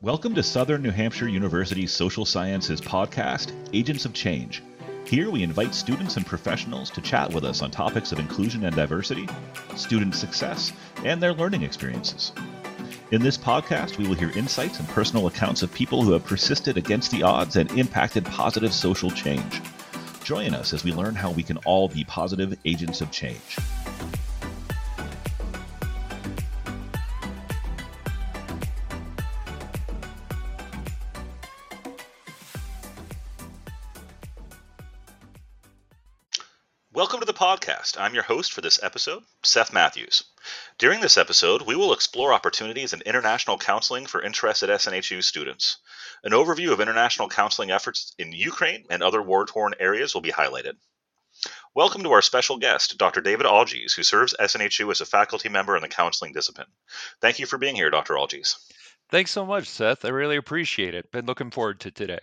Welcome to Southern New Hampshire University's Social Sciences podcast, Agents of Change. Here we invite students and professionals to chat with us on topics of inclusion and diversity, student success, and their learning experiences. In this podcast, we will hear insights and personal accounts of people who have persisted against the odds and impacted positive social change. Join us as we learn how we can all be positive agents of change. I'm your host for this episode, Seth Matthews. During this episode, we will explore opportunities in international counseling for interested SNHU students. An overview of international counseling efforts in Ukraine and other war torn areas will be highlighted. Welcome to our special guest, Dr. David Olges, who serves SNHU as a faculty member in the counseling discipline. Thank you for being here, Dr. Olges. Thanks so much, Seth. I really appreciate it. Been looking forward to today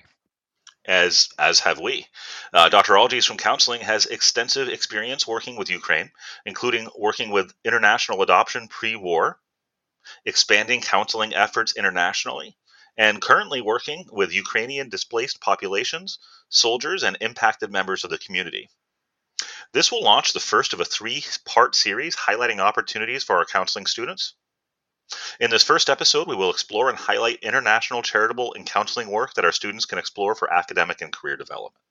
as as have we. Uh, Dr. Olges from Counseling has extensive experience working with Ukraine, including working with international adoption pre-war, expanding counseling efforts internationally, and currently working with Ukrainian displaced populations, soldiers, and impacted members of the community. This will launch the first of a three-part series highlighting opportunities for our counseling students. In this first episode, we will explore and highlight international charitable and counseling work that our students can explore for academic and career development.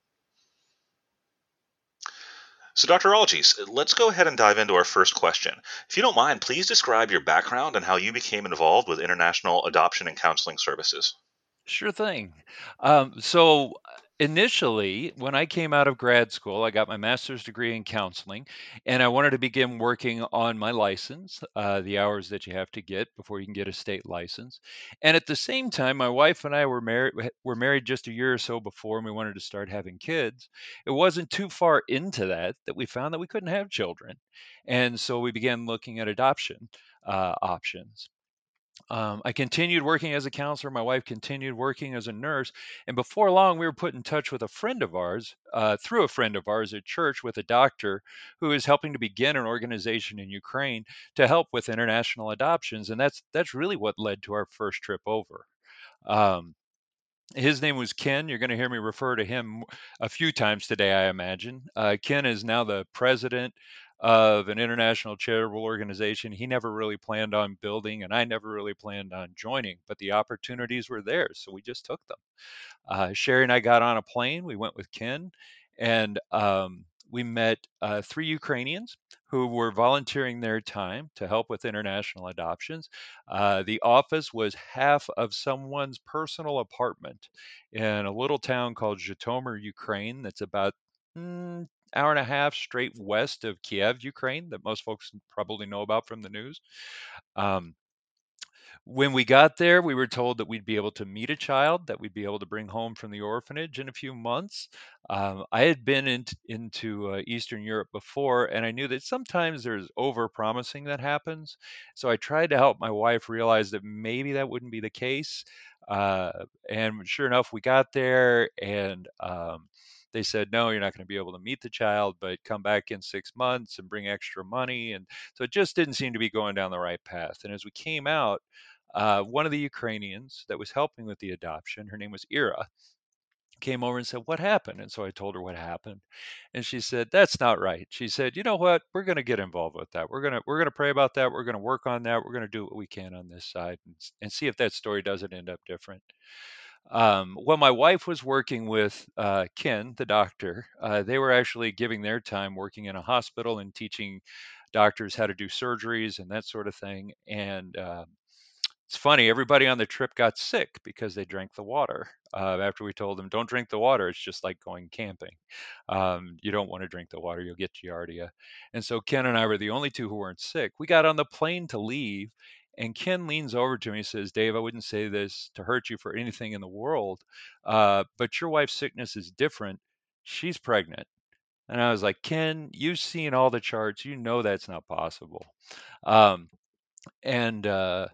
So, Dr. Olges, let's go ahead and dive into our first question. If you don't mind, please describe your background and how you became involved with international adoption and counseling services. Sure thing. Um, so, initially, when I came out of grad school, I got my master's degree in counseling, and I wanted to begin working on my license, uh, the hours that you have to get before you can get a state license. And at the same time, my wife and I were married were married just a year or so before, and we wanted to start having kids. It wasn't too far into that that we found that we couldn't have children, and so we began looking at adoption uh, options. Um, I continued working as a counselor. My wife continued working as a nurse. And before long, we were put in touch with a friend of ours, uh, through a friend of ours at church, with a doctor who is helping to begin an organization in Ukraine to help with international adoptions. And that's that's really what led to our first trip over. Um, his name was Ken. You're going to hear me refer to him a few times today, I imagine. Uh, Ken is now the president of an international charitable organization he never really planned on building, and I never really planned on joining, but the opportunities were there, so we just took them. Uh, Sherry and I got on a plane. We went with Ken, and um, we met uh, three Ukrainians who were volunteering their time to help with international adoptions. Uh, the office was half of someone's personal apartment in a little town called Zhytomyr, Ukraine, that's about mm, hour and a half straight west of Kiev, Ukraine, that most folks probably know about from the news. Um, when we got there, we were told that we'd be able to meet a child that we'd be able to bring home from the orphanage in a few months. Um, I had been in, into uh, Eastern Europe before, and I knew that sometimes there's over promising that happens. So I tried to help my wife realize that maybe that wouldn't be the case. Uh, and sure enough, we got there, and um, they said no you're not going to be able to meet the child but come back in six months and bring extra money and so it just didn't seem to be going down the right path and as we came out uh, one of the ukrainians that was helping with the adoption her name was ira came over and said what happened? And so i told her what happened and she said that's not right. She said you know what? We're going to get involved with that. We're going to we're going to pray about that. We're going to work on that. We're going to do what we can on this side and, and see if that story doesn't end up different um, well, my wife was working with uh, Ken, the doctor. Uh, they were actually giving their time working in a hospital and teaching doctors how to do surgeries and that sort of thing. And uh, it's funny, everybody on the trip got sick because they drank the water. Uh, after we told them, don't drink the water, it's just like going camping. Um, you don't want to drink the water, you'll get giardia. And so Ken and I were the only two who weren't sick. We got on the plane to leave, and Ken leans over to me and says, Dave, I wouldn't say this to hurt you for anything in the world, uh, but your wife's sickness is different. She's pregnant. And I was like, Ken, you've seen all the charts. You know that's not possible. Um, and uh,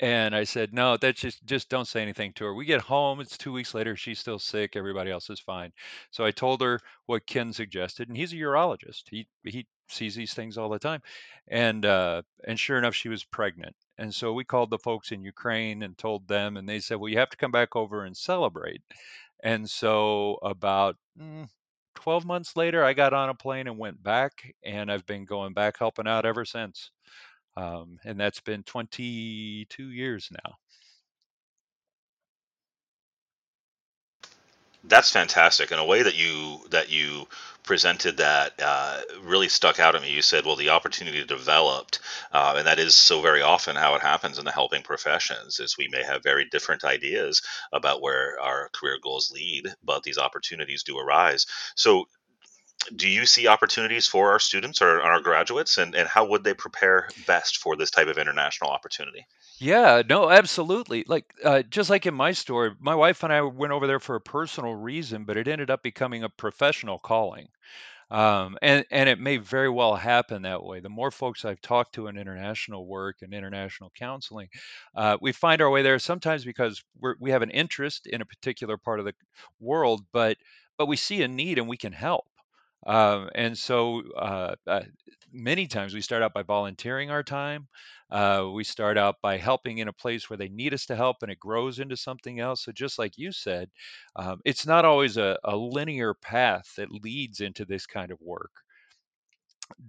And I said, "No, that's just just don't say anything to her." We get home, it's 2 weeks later, she's still sick, everybody else is fine. So I told her what Ken suggested, and he's a urologist. He he sees these things all the time. And uh and sure enough, she was pregnant. And so we called the folks in Ukraine and told them, and they said, "Well, you have to come back over and celebrate." And so about mm, 12 months later, I got on a plane and went back, and I've been going back helping out ever since. Um, and that's been 22 years now. That's fantastic. In a way that you that you presented that uh, really stuck out at me. You said, "Well, the opportunity developed," uh, and that is so very often how it happens in the helping professions. Is we may have very different ideas about where our career goals lead, but these opportunities do arise. So, do you see opportunities for our students or our graduates, and, and how would they prepare best for this type of international opportunity? Yeah, no, absolutely. Like, uh, just like in my story, my wife and I went over there for a personal reason, but it ended up becoming a professional calling. Um, and and it may very well happen that way. The more folks I've talked to in international work and international counseling, uh, we find our way there sometimes because we have an interest in a particular part of the world, but but we see a need and we can help. Um, and so uh, uh, many times we start out by volunteering our time. Uh, we start out by helping in a place where they need us to help, and it grows into something else. So, just like you said, um, it's not always a, a linear path that leads into this kind of work.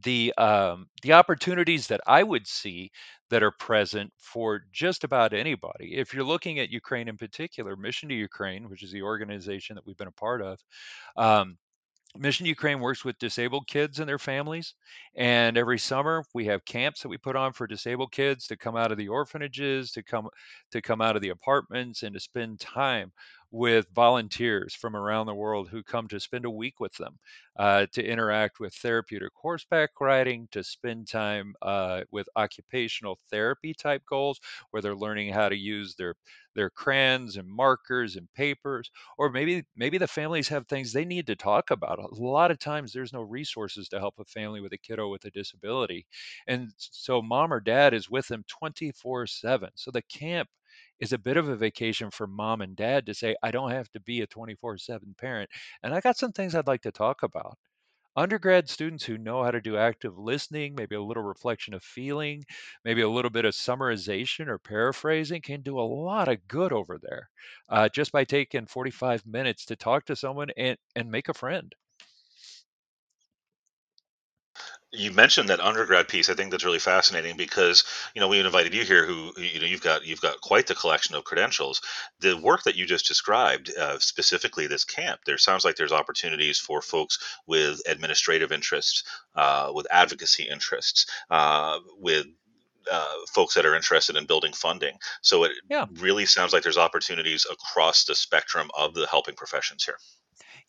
The um, the opportunities that I would see that are present for just about anybody. If you're looking at Ukraine in particular, Mission to Ukraine, which is the organization that we've been a part of, um, Mission Ukraine works with disabled kids and their families. And every summer we have camps that we put on for disabled kids to come out of the orphanages, to come to come out of the apartments and to spend time with volunteers from around the world who come to spend a week with them, uh, to interact with therapeutic horseback riding, to spend time uh, with occupational therapy type goals where they're learning how to use their their crayons and markers and papers or maybe maybe the families have things they need to talk about. A lot of times there's no resources to help a family with a kiddo with a disability and so mom or dad is with them 24 7 so the camp is a bit of a vacation for mom and dad to say i don't have to be a 24 7 parent and i got some things i'd like to talk about undergrad students who know how to do active listening, maybe a little reflection of feeling, maybe a little bit of summarization or paraphrasing can do a lot of good over there uh, just by taking 45 minutes to talk to someone and, and make a friend. You mentioned that undergrad piece. I think that's really fascinating because you know we invited you here, who you know you've got you've got quite the collection of credentials. The work that you just described, uh, specifically this camp, there sounds like there's opportunities for folks with administrative interests, uh, with advocacy interests, uh, with uh, folks that are interested in building funding. So it Yeah. really sounds like there's opportunities across the spectrum of the helping professions here.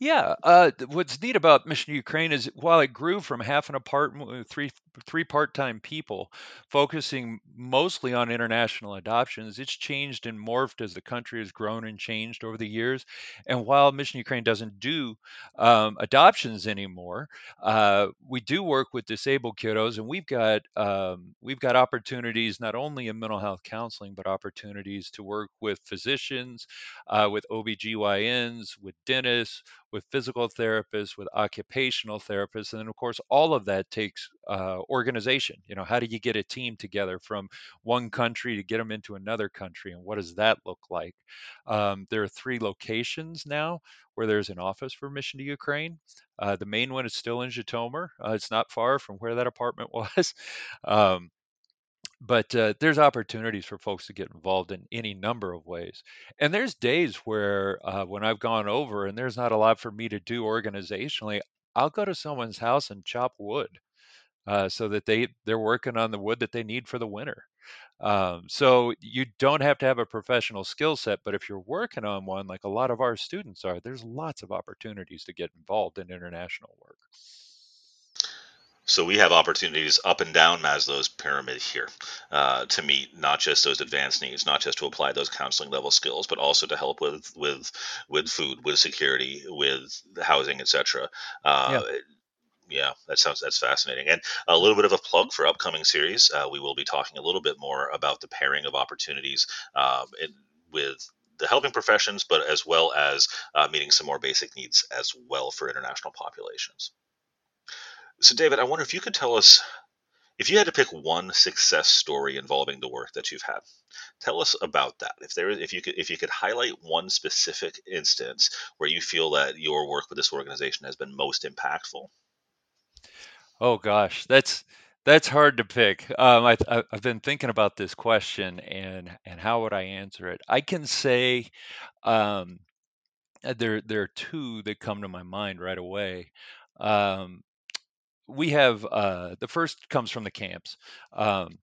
Yeah, uh, what's neat about Mission Ukraine is while it grew from half an apartment with three three part-time people, focusing mostly on international adoptions, it's changed and morphed as the country has grown and changed over the years. And while Mission Ukraine doesn't do um, adoptions anymore, uh, we do work with disabled kiddos, and we've got um, we've got opportunities not only in mental health counseling, but opportunities to work with physicians, uh, with OBGYNs, with dentists with physical therapists, with occupational therapists, and then of course all of that takes uh, organization. You know, how do you get a team together from one country to get them into another country, and what does that look like? Um, there are three locations now where there's an office for Mission to Ukraine. Uh, the main one is still in Zhytomyr. Uh, it's not far from where that apartment was. Um, but uh, there's opportunities for folks to get involved in any number of ways and there's days where uh, when i've gone over and there's not a lot for me to do organizationally i'll go to someone's house and chop wood uh, so that they they're working on the wood that they need for the winter um, so you don't have to have a professional skill set but if you're working on one like a lot of our students are there's lots of opportunities to get involved in international work So we have opportunities up and down Maslow's pyramid here uh, to meet not just those advanced needs, not just to apply those counseling level skills, but also to help with with with food, with security, with housing, etc. Uh, yeah Yeah, that sounds that's fascinating, and a little bit of a plug for upcoming series. Uh, we will be talking a little bit more about the pairing of opportunities um, in, with the helping professions, but as well as uh, meeting some more basic needs as well for international populations. So, David, I wonder if you could tell us if you had to pick one success story involving the work that you've had. Tell us about that. If there, if you could, if you could highlight one specific instance where you feel that your work with this organization has been most impactful. Oh gosh, that's that's hard to pick. Um, I, I've been thinking about this question and and how would I answer it? I can say um, there there are two that come to my mind right away. Um, we have uh, the first comes from the camps. Um,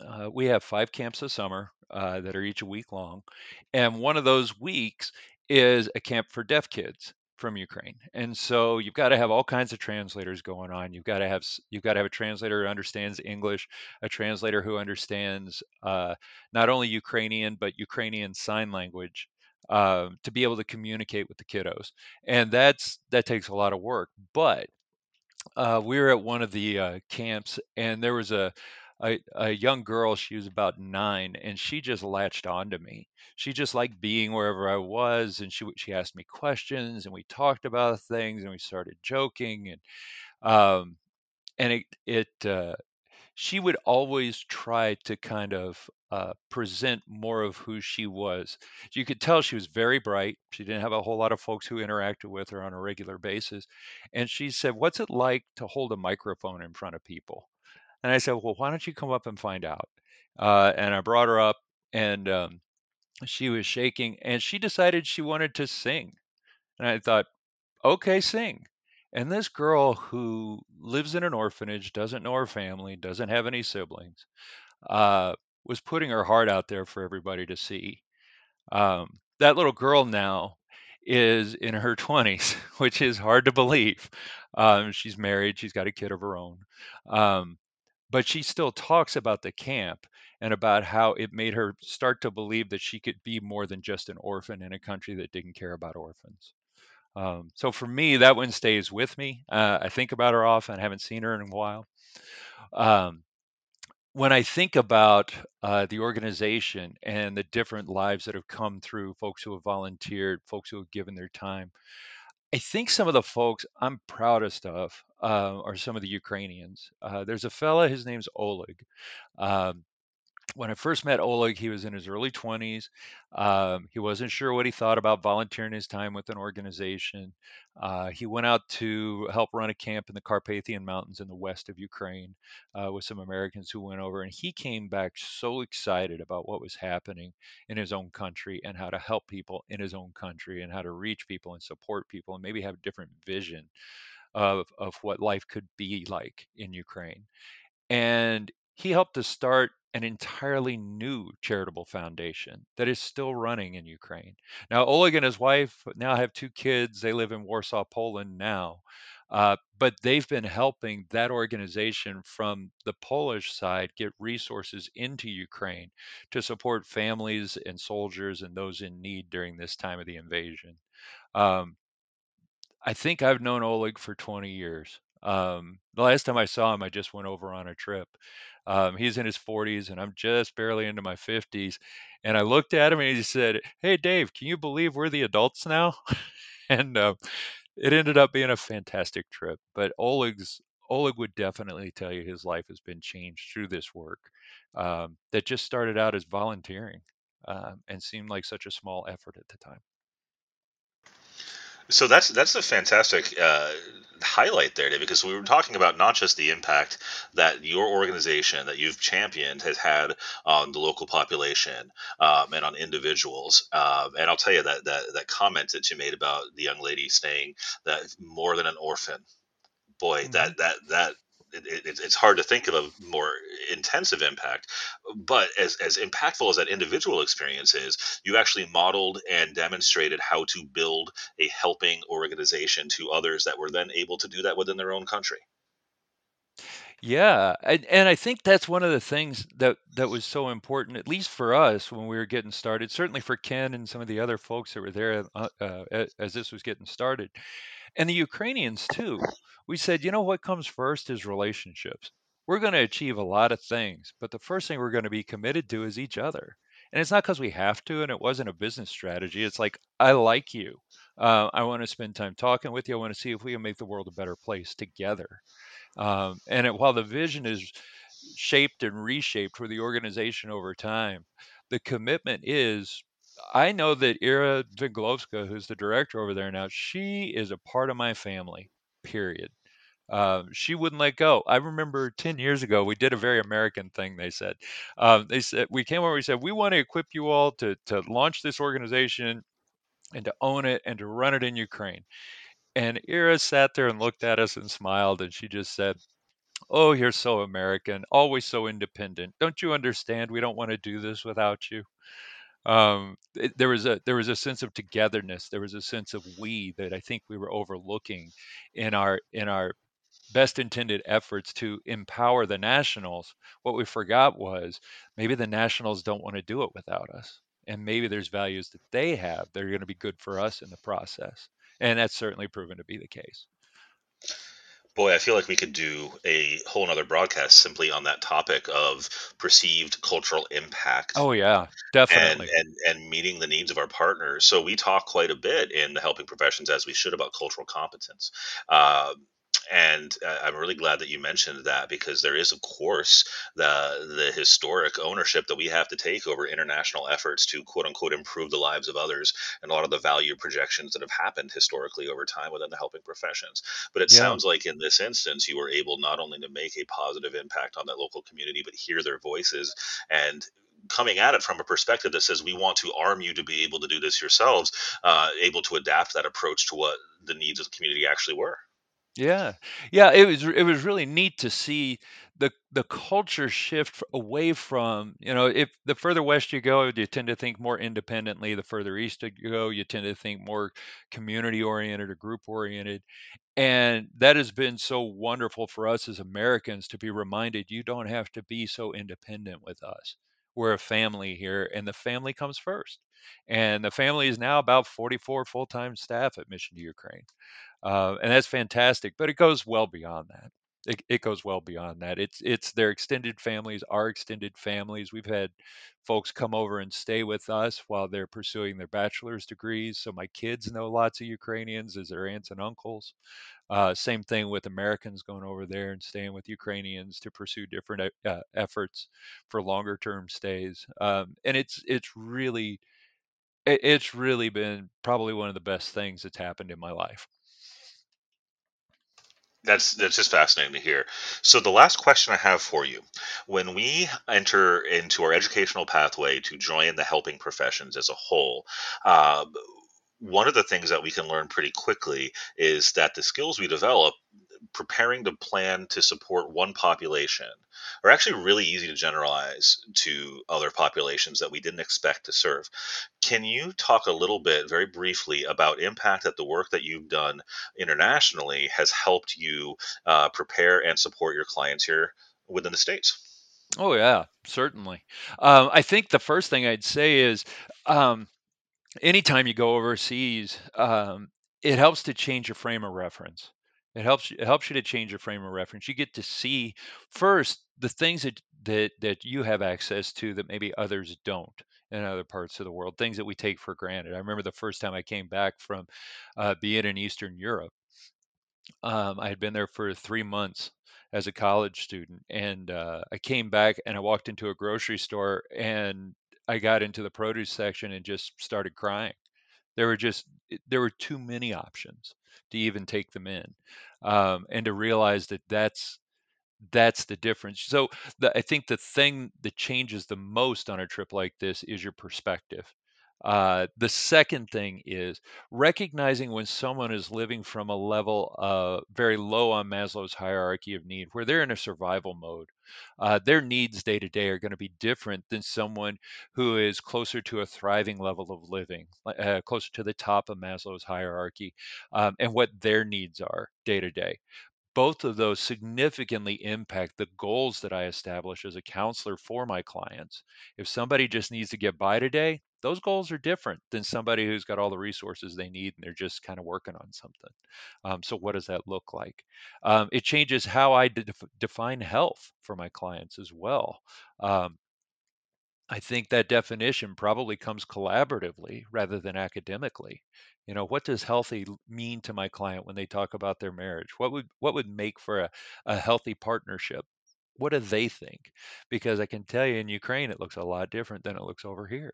uh, we have five camps a summer uh, that are each a week long, and one of those weeks is a camp for deaf kids from Ukraine. And so you've got to have all kinds of translators going on. You've got to have you've got to have a translator who understands English, a translator who understands uh, not only Ukrainian but Ukrainian sign language. Uh, to be able to communicate with the kiddos, and that's that takes a lot of work. But uh, we were at one of the uh, camps, and there was a, a a young girl. She was about nine, and she just latched onto me. She just liked being wherever I was, and she she asked me questions, and we talked about things, and we started joking, and um, and it it uh, she would always try to kind of uh, present more of who she was. You could tell she was very bright. She didn't have a whole lot of folks who interacted with her on a regular basis. And she said, What's it like to hold a microphone in front of people? And I said, Well, why don't you come up and find out? Uh, and I brought her up, and um, she was shaking, and she decided she wanted to sing. And I thought, Okay, sing. And this girl who lives in an orphanage, doesn't know her family, doesn't have any siblings, uh, was putting her heart out there for everybody to see. Um, that little girl now is in her 20s, which is hard to believe. Um, she's married, she's got a kid of her own. Um, but she still talks about the camp and about how it made her start to believe that she could be more than just an orphan in a country that didn't care about orphans. Um, so for me, that one stays with me. Uh, I think about her often. I haven't seen her in a while. Um, when I think about uh, the organization and the different lives that have come through, folks who have volunteered, folks who have given their time, I think some of the folks I'm proudest of uh, are some of the Ukrainians. Uh, there's a fella, his name's Oleg. Um, when I first met Oleg, he was in his early 20s. Um, he wasn't sure what he thought about volunteering his time with an organization. Uh, he went out to help run a camp in the Carpathian Mountains in the west of Ukraine uh, with some Americans who went over. And he came back so excited about what was happening in his own country and how to help people in his own country and how to reach people and support people and maybe have a different vision of, of what life could be like in Ukraine. And he helped to start an entirely new charitable foundation that is still running in Ukraine. Now, Oleg and his wife now have two kids. They live in Warsaw, Poland now. Uh, but they've been helping that organization from the Polish side get resources into Ukraine to support families and soldiers and those in need during this time of the invasion. Um, I think I've known Oleg for 20 years. Um, the last time I saw him, I just went over on a trip. Um, he's in his 40s, and I'm just barely into my 50s. And I looked at him and he said, Hey, Dave, can you believe we're the adults now? and uh, it ended up being a fantastic trip. But Oleg's Oleg would definitely tell you his life has been changed through this work um, that just started out as volunteering um, and seemed like such a small effort at the time. So that's that's a fantastic uh, highlight there, David, because we were talking about not just the impact that your organization that you've championed has had on the local population um, and on individuals. Um, and I'll tell you that, that that comment that you made about the young lady saying that more than an orphan, boy, mm-hmm. that that that it, it, it's hard to think of a more intensive impact. But as, as impactful as that individual experience is, you actually modeled and demonstrated how to build a helping organization to others that were then able to do that within their own country. Yeah, and, and I think that's one of the things that that was so important, at least for us when we were getting started. Certainly for Ken and some of the other folks that were there uh, uh, as this was getting started And the Ukrainians, too. We said, you know what comes first is relationships. We're going to achieve a lot of things, but the first thing we're going to be committed to is each other. And it's not because we have to, and it wasn't a business strategy. It's like, I like you. Uh, I want to spend time talking with you. I want to see if we can make the world a better place together. Um, and it, while the vision is shaped and reshaped for the organization over time, the commitment is I know that Ira Viglovska, who's the director over there now, she is a part of my family, period. Um, she wouldn't let go. I remember 10 years ago, we did a very American thing. They said, um, they said, we came over, we said, we want to equip you all to, to launch this organization and to own it and to run it in Ukraine. And Ira sat there and looked at us and smiled, and she just said, Oh, you're so American, always so independent. Don't you understand? We don't want to do this without you. Um, it, there was a there was a sense of togetherness. There was a sense of we that I think we were overlooking in our in our best intended efforts to empower the nationals. What we forgot was maybe the nationals don't want to do it without us, and maybe there's values that they have that are going to be good for us in the process, and that's certainly proven to be the case. Boy, I feel like we could do a whole nother broadcast simply on that topic of perceived cultural impact Oh yeah, and definitely. and and meeting the needs of our partners. So we talk quite a bit in the helping professions as we should about cultural competence. Uh, and uh, I'm really glad that you mentioned that because there is, of course, the the historic ownership that we have to take over international efforts to quote unquote improve the lives of others, and a lot of the value projections that have happened historically over time within the helping professions. But it Yeah. sounds like in this instance, you were able not only to make a positive impact on that local community, but hear their voices and coming at it from a perspective that says we want to arm you to be able to do this yourselves, uh, able to adapt that approach to what the needs of the community actually were. Yeah. Yeah, it was it was really neat to see the the culture shift away from, you know, if the further west you go, you tend to think more independently. The further east you go, you tend to think more community oriented or group oriented. And that has been so wonderful for us as Americans to be reminded you don't have to be so independent with us. We're a family here, and the family comes first. And the family is now about 44 full-time staff at Mission to Ukraine. Uh, and that's fantastic, but it goes well beyond that. It, it goes well beyond that. It's it's their extended families, our extended families. We've had folks come over and stay with us while they're pursuing their bachelor's degrees. So my kids know lots of Ukrainians as their aunts and uncles. Uh, same thing with Americans going over there and staying with Ukrainians to pursue different e- uh, efforts for longer term stays. Um, and it's it's really it's really been probably one of the best things that's happened in my life. That's that's just fascinating to hear. So the last question I have for you, when we enter into our educational pathway to join the helping professions as a whole, uh, one of the things that we can learn pretty quickly is that the skills we develop preparing to plan to support one population are actually really easy to generalize to other populations that we didn't expect to serve. Can you talk a little bit, very briefly, about impact that the work that you've done internationally has helped you uh, prepare and support your clients here within the states? Oh yeah, certainly. Um, I think the first thing I'd say is, um, anytime you go overseas, um, it helps to change your frame of reference. It helps it helps you to change your frame of reference. You get to see first the things that that that you have access to that maybe others don't in other parts of the world, things that we take for granted. I remember the first time I came back from uh, being in Eastern Europe. Um, I had been there for three months as a college student, and uh, I came back and I walked into a grocery store and I got into the produce section and just started crying. There were just there were too many options to even take them in, um, and to realize that that's that's the difference. So the, I think the thing that changes the most on a trip like this is your perspective. Uh, the second thing is recognizing when someone is living from a level uh, very low on Maslow's hierarchy of need, where they're in a survival mode. Uh, their needs day to day are going to be different than someone who is closer to a thriving level of living, uh, closer to the top of Maslow's hierarchy, um, and what their needs are day to day both of those significantly impact the goals that I establish as a counselor for my clients. If somebody just needs to get by today, those goals are different than somebody who's got all the resources they need and they're just kind of working on something. Um, so, what does that look like? Um, it changes how I de- define health for my clients as well. Um, I think that definition probably comes collaboratively rather than academically. You know, what does healthy mean to my client when they talk about their marriage? What would what would make for a, a healthy partnership? What do they think? Because I can tell you in Ukraine, it looks a lot different than it looks over here.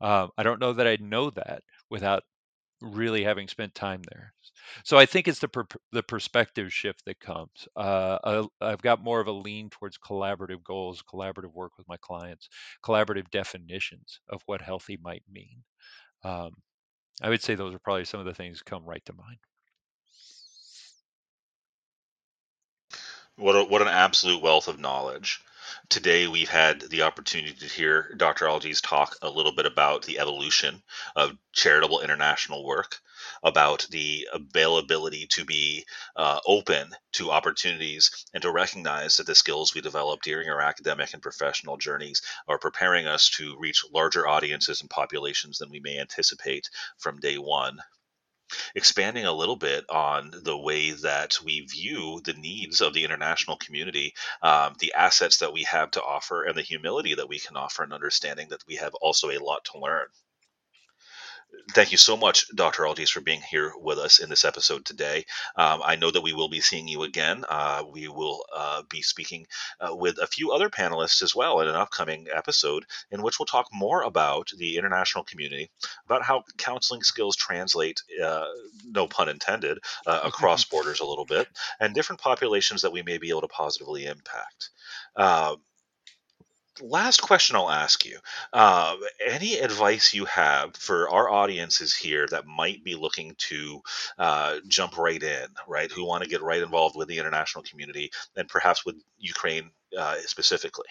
Um, I don't know that I'd know that without really having spent time there. So I think it's the per- the perspective shift that comes. Uh, I, have got more of a lean towards collaborative goals, collaborative work with my clients, collaborative definitions of what healthy might mean. Um, I would say those are probably some of the things come right to mind. What a, what an absolute wealth of knowledge. Today, we've had the opportunity to hear Dr. Olges talk a little bit about the evolution of charitable international work, about the availability to be uh, open to opportunities and to recognize that the skills we develop during our academic and professional journeys are preparing us to reach larger audiences and populations than we may anticipate from day one expanding a little bit on the way that we view the needs of the international community, um, the assets that we have to offer, and the humility that we can offer, and understanding that we have also a lot to learn thank you so much, Dr. Olges, for being here with us in this episode today. Um, I know that we will be seeing you again. Uh, we will uh, be speaking uh, with a few other panelists as well in an upcoming episode in which we'll talk more about the international community, about how counseling skills translate, uh, no pun intended, uh, across borders a little bit, and different populations that we may be able to positively impact. Last question I'll ask you. Uh, any advice you have for our audiences here that might be looking to uh, jump right in, right? Who want to get right involved with the international community and perhaps with Ukraine uh, specifically?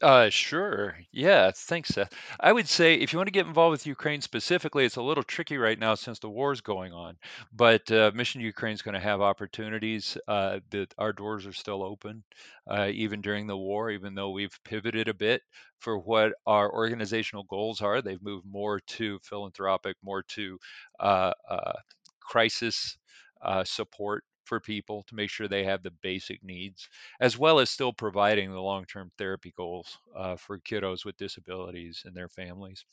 Uh, sure. Yeah, thanks, Seth. I would say if you want to get involved with Ukraine specifically, it's a little tricky right now since the war is going on. But uh, Mission Ukraine is going to have opportunities. Uh, that our doors are still open, uh, even during the war. Even though we've pivoted a bit for what our organizational goals are, they've moved more to philanthropic, more to uh, uh, crisis uh, support for people to make sure they have the basic needs, as well as still providing the long term therapy goals uh, for kiddos with disabilities and their families.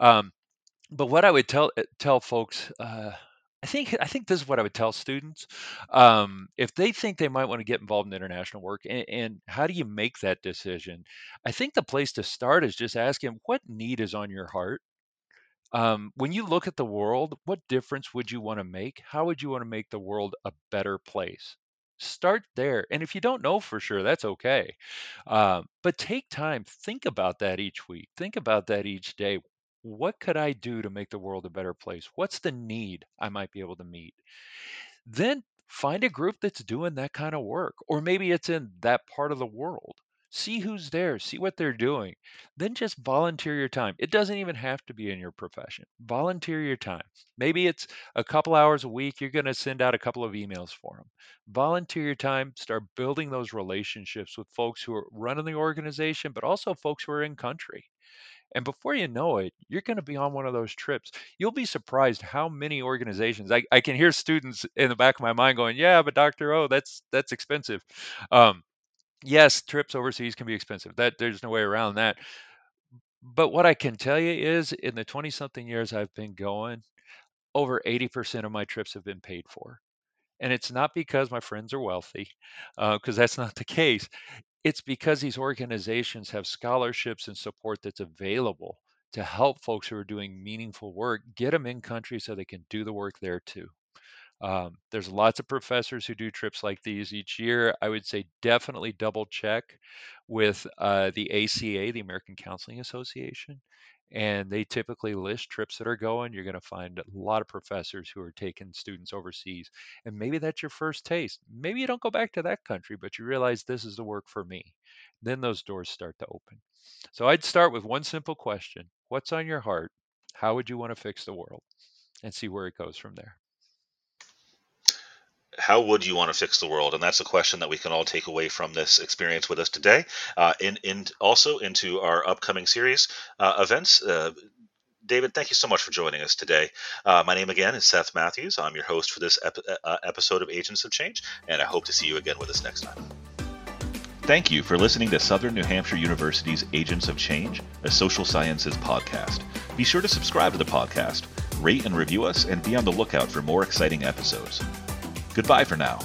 Um, but what I would tell uh, tell folks, uh, I think I think this is what I would tell students um, if they think they might want to get involved in international work, and, and, how do you make that decision? I think the place to start is just asking what need is on your heart, um, when you look at the world, what difference would you want to make? How would you want to make the world a better place? Start there. And if you don't know for sure, that's okay. Um, but take time, think about that each week, think about that each day. What could I do to make the world a better place? What's the need I might be able to meet? Then find a group that's doing that kind of work, or maybe it's in that part of the world see who's there, see what they're doing. Then just volunteer your time. It doesn't even have to be in your profession. Volunteer your time. Maybe it's a couple hours a week, you're going to send out a couple of emails for them. Volunteer your time, start building those relationships with folks who are running the organization, but also folks who are in country. And before you know it, you're going to be on one of those trips. You'll be surprised how many organizations. I, I can hear students in the back of my mind going, "Yeah, but Doctor, oh, that's that's expensive." Um, yes, trips overseas can be expensive. That there's no way around that. But what I can tell you is in the 20 something years I've been going, over 80% of my trips have been paid for. And it's not because my friends are wealthy, because uh, that's not the case. It's because these organizations have scholarships and support that's available to help folks who are doing meaningful work get them in country so they can do the work there too. Um, there's lots of professors who do trips like these each year. I would say definitely double check with uh, the ACA, the American Counseling Association, and they typically list trips that are going. You're going to find a lot of professors who are taking students overseas, and maybe that's your first taste. Maybe you don't go back to that country, but you realize this is the work for me. Then those doors start to open. So I'd start with one simple question What's on your heart? How would you want to fix the world? And see where it goes from there how would you want to fix the world? And that's a question that we can all take away from this experience with us today. Uh, in also into our upcoming series uh, events. Uh, David, thank you so much for joining us today. Uh, my name again is Seth Matthews. I'm your host for this ep- uh, episode of Agents of Change, and I hope to see you again with us next time. Thank you for listening to Southern New Hampshire University's Agents of Change, a social sciences podcast. Be sure to subscribe to the podcast, rate and review us, and be on the lookout for more exciting episodes. Goodbye for now.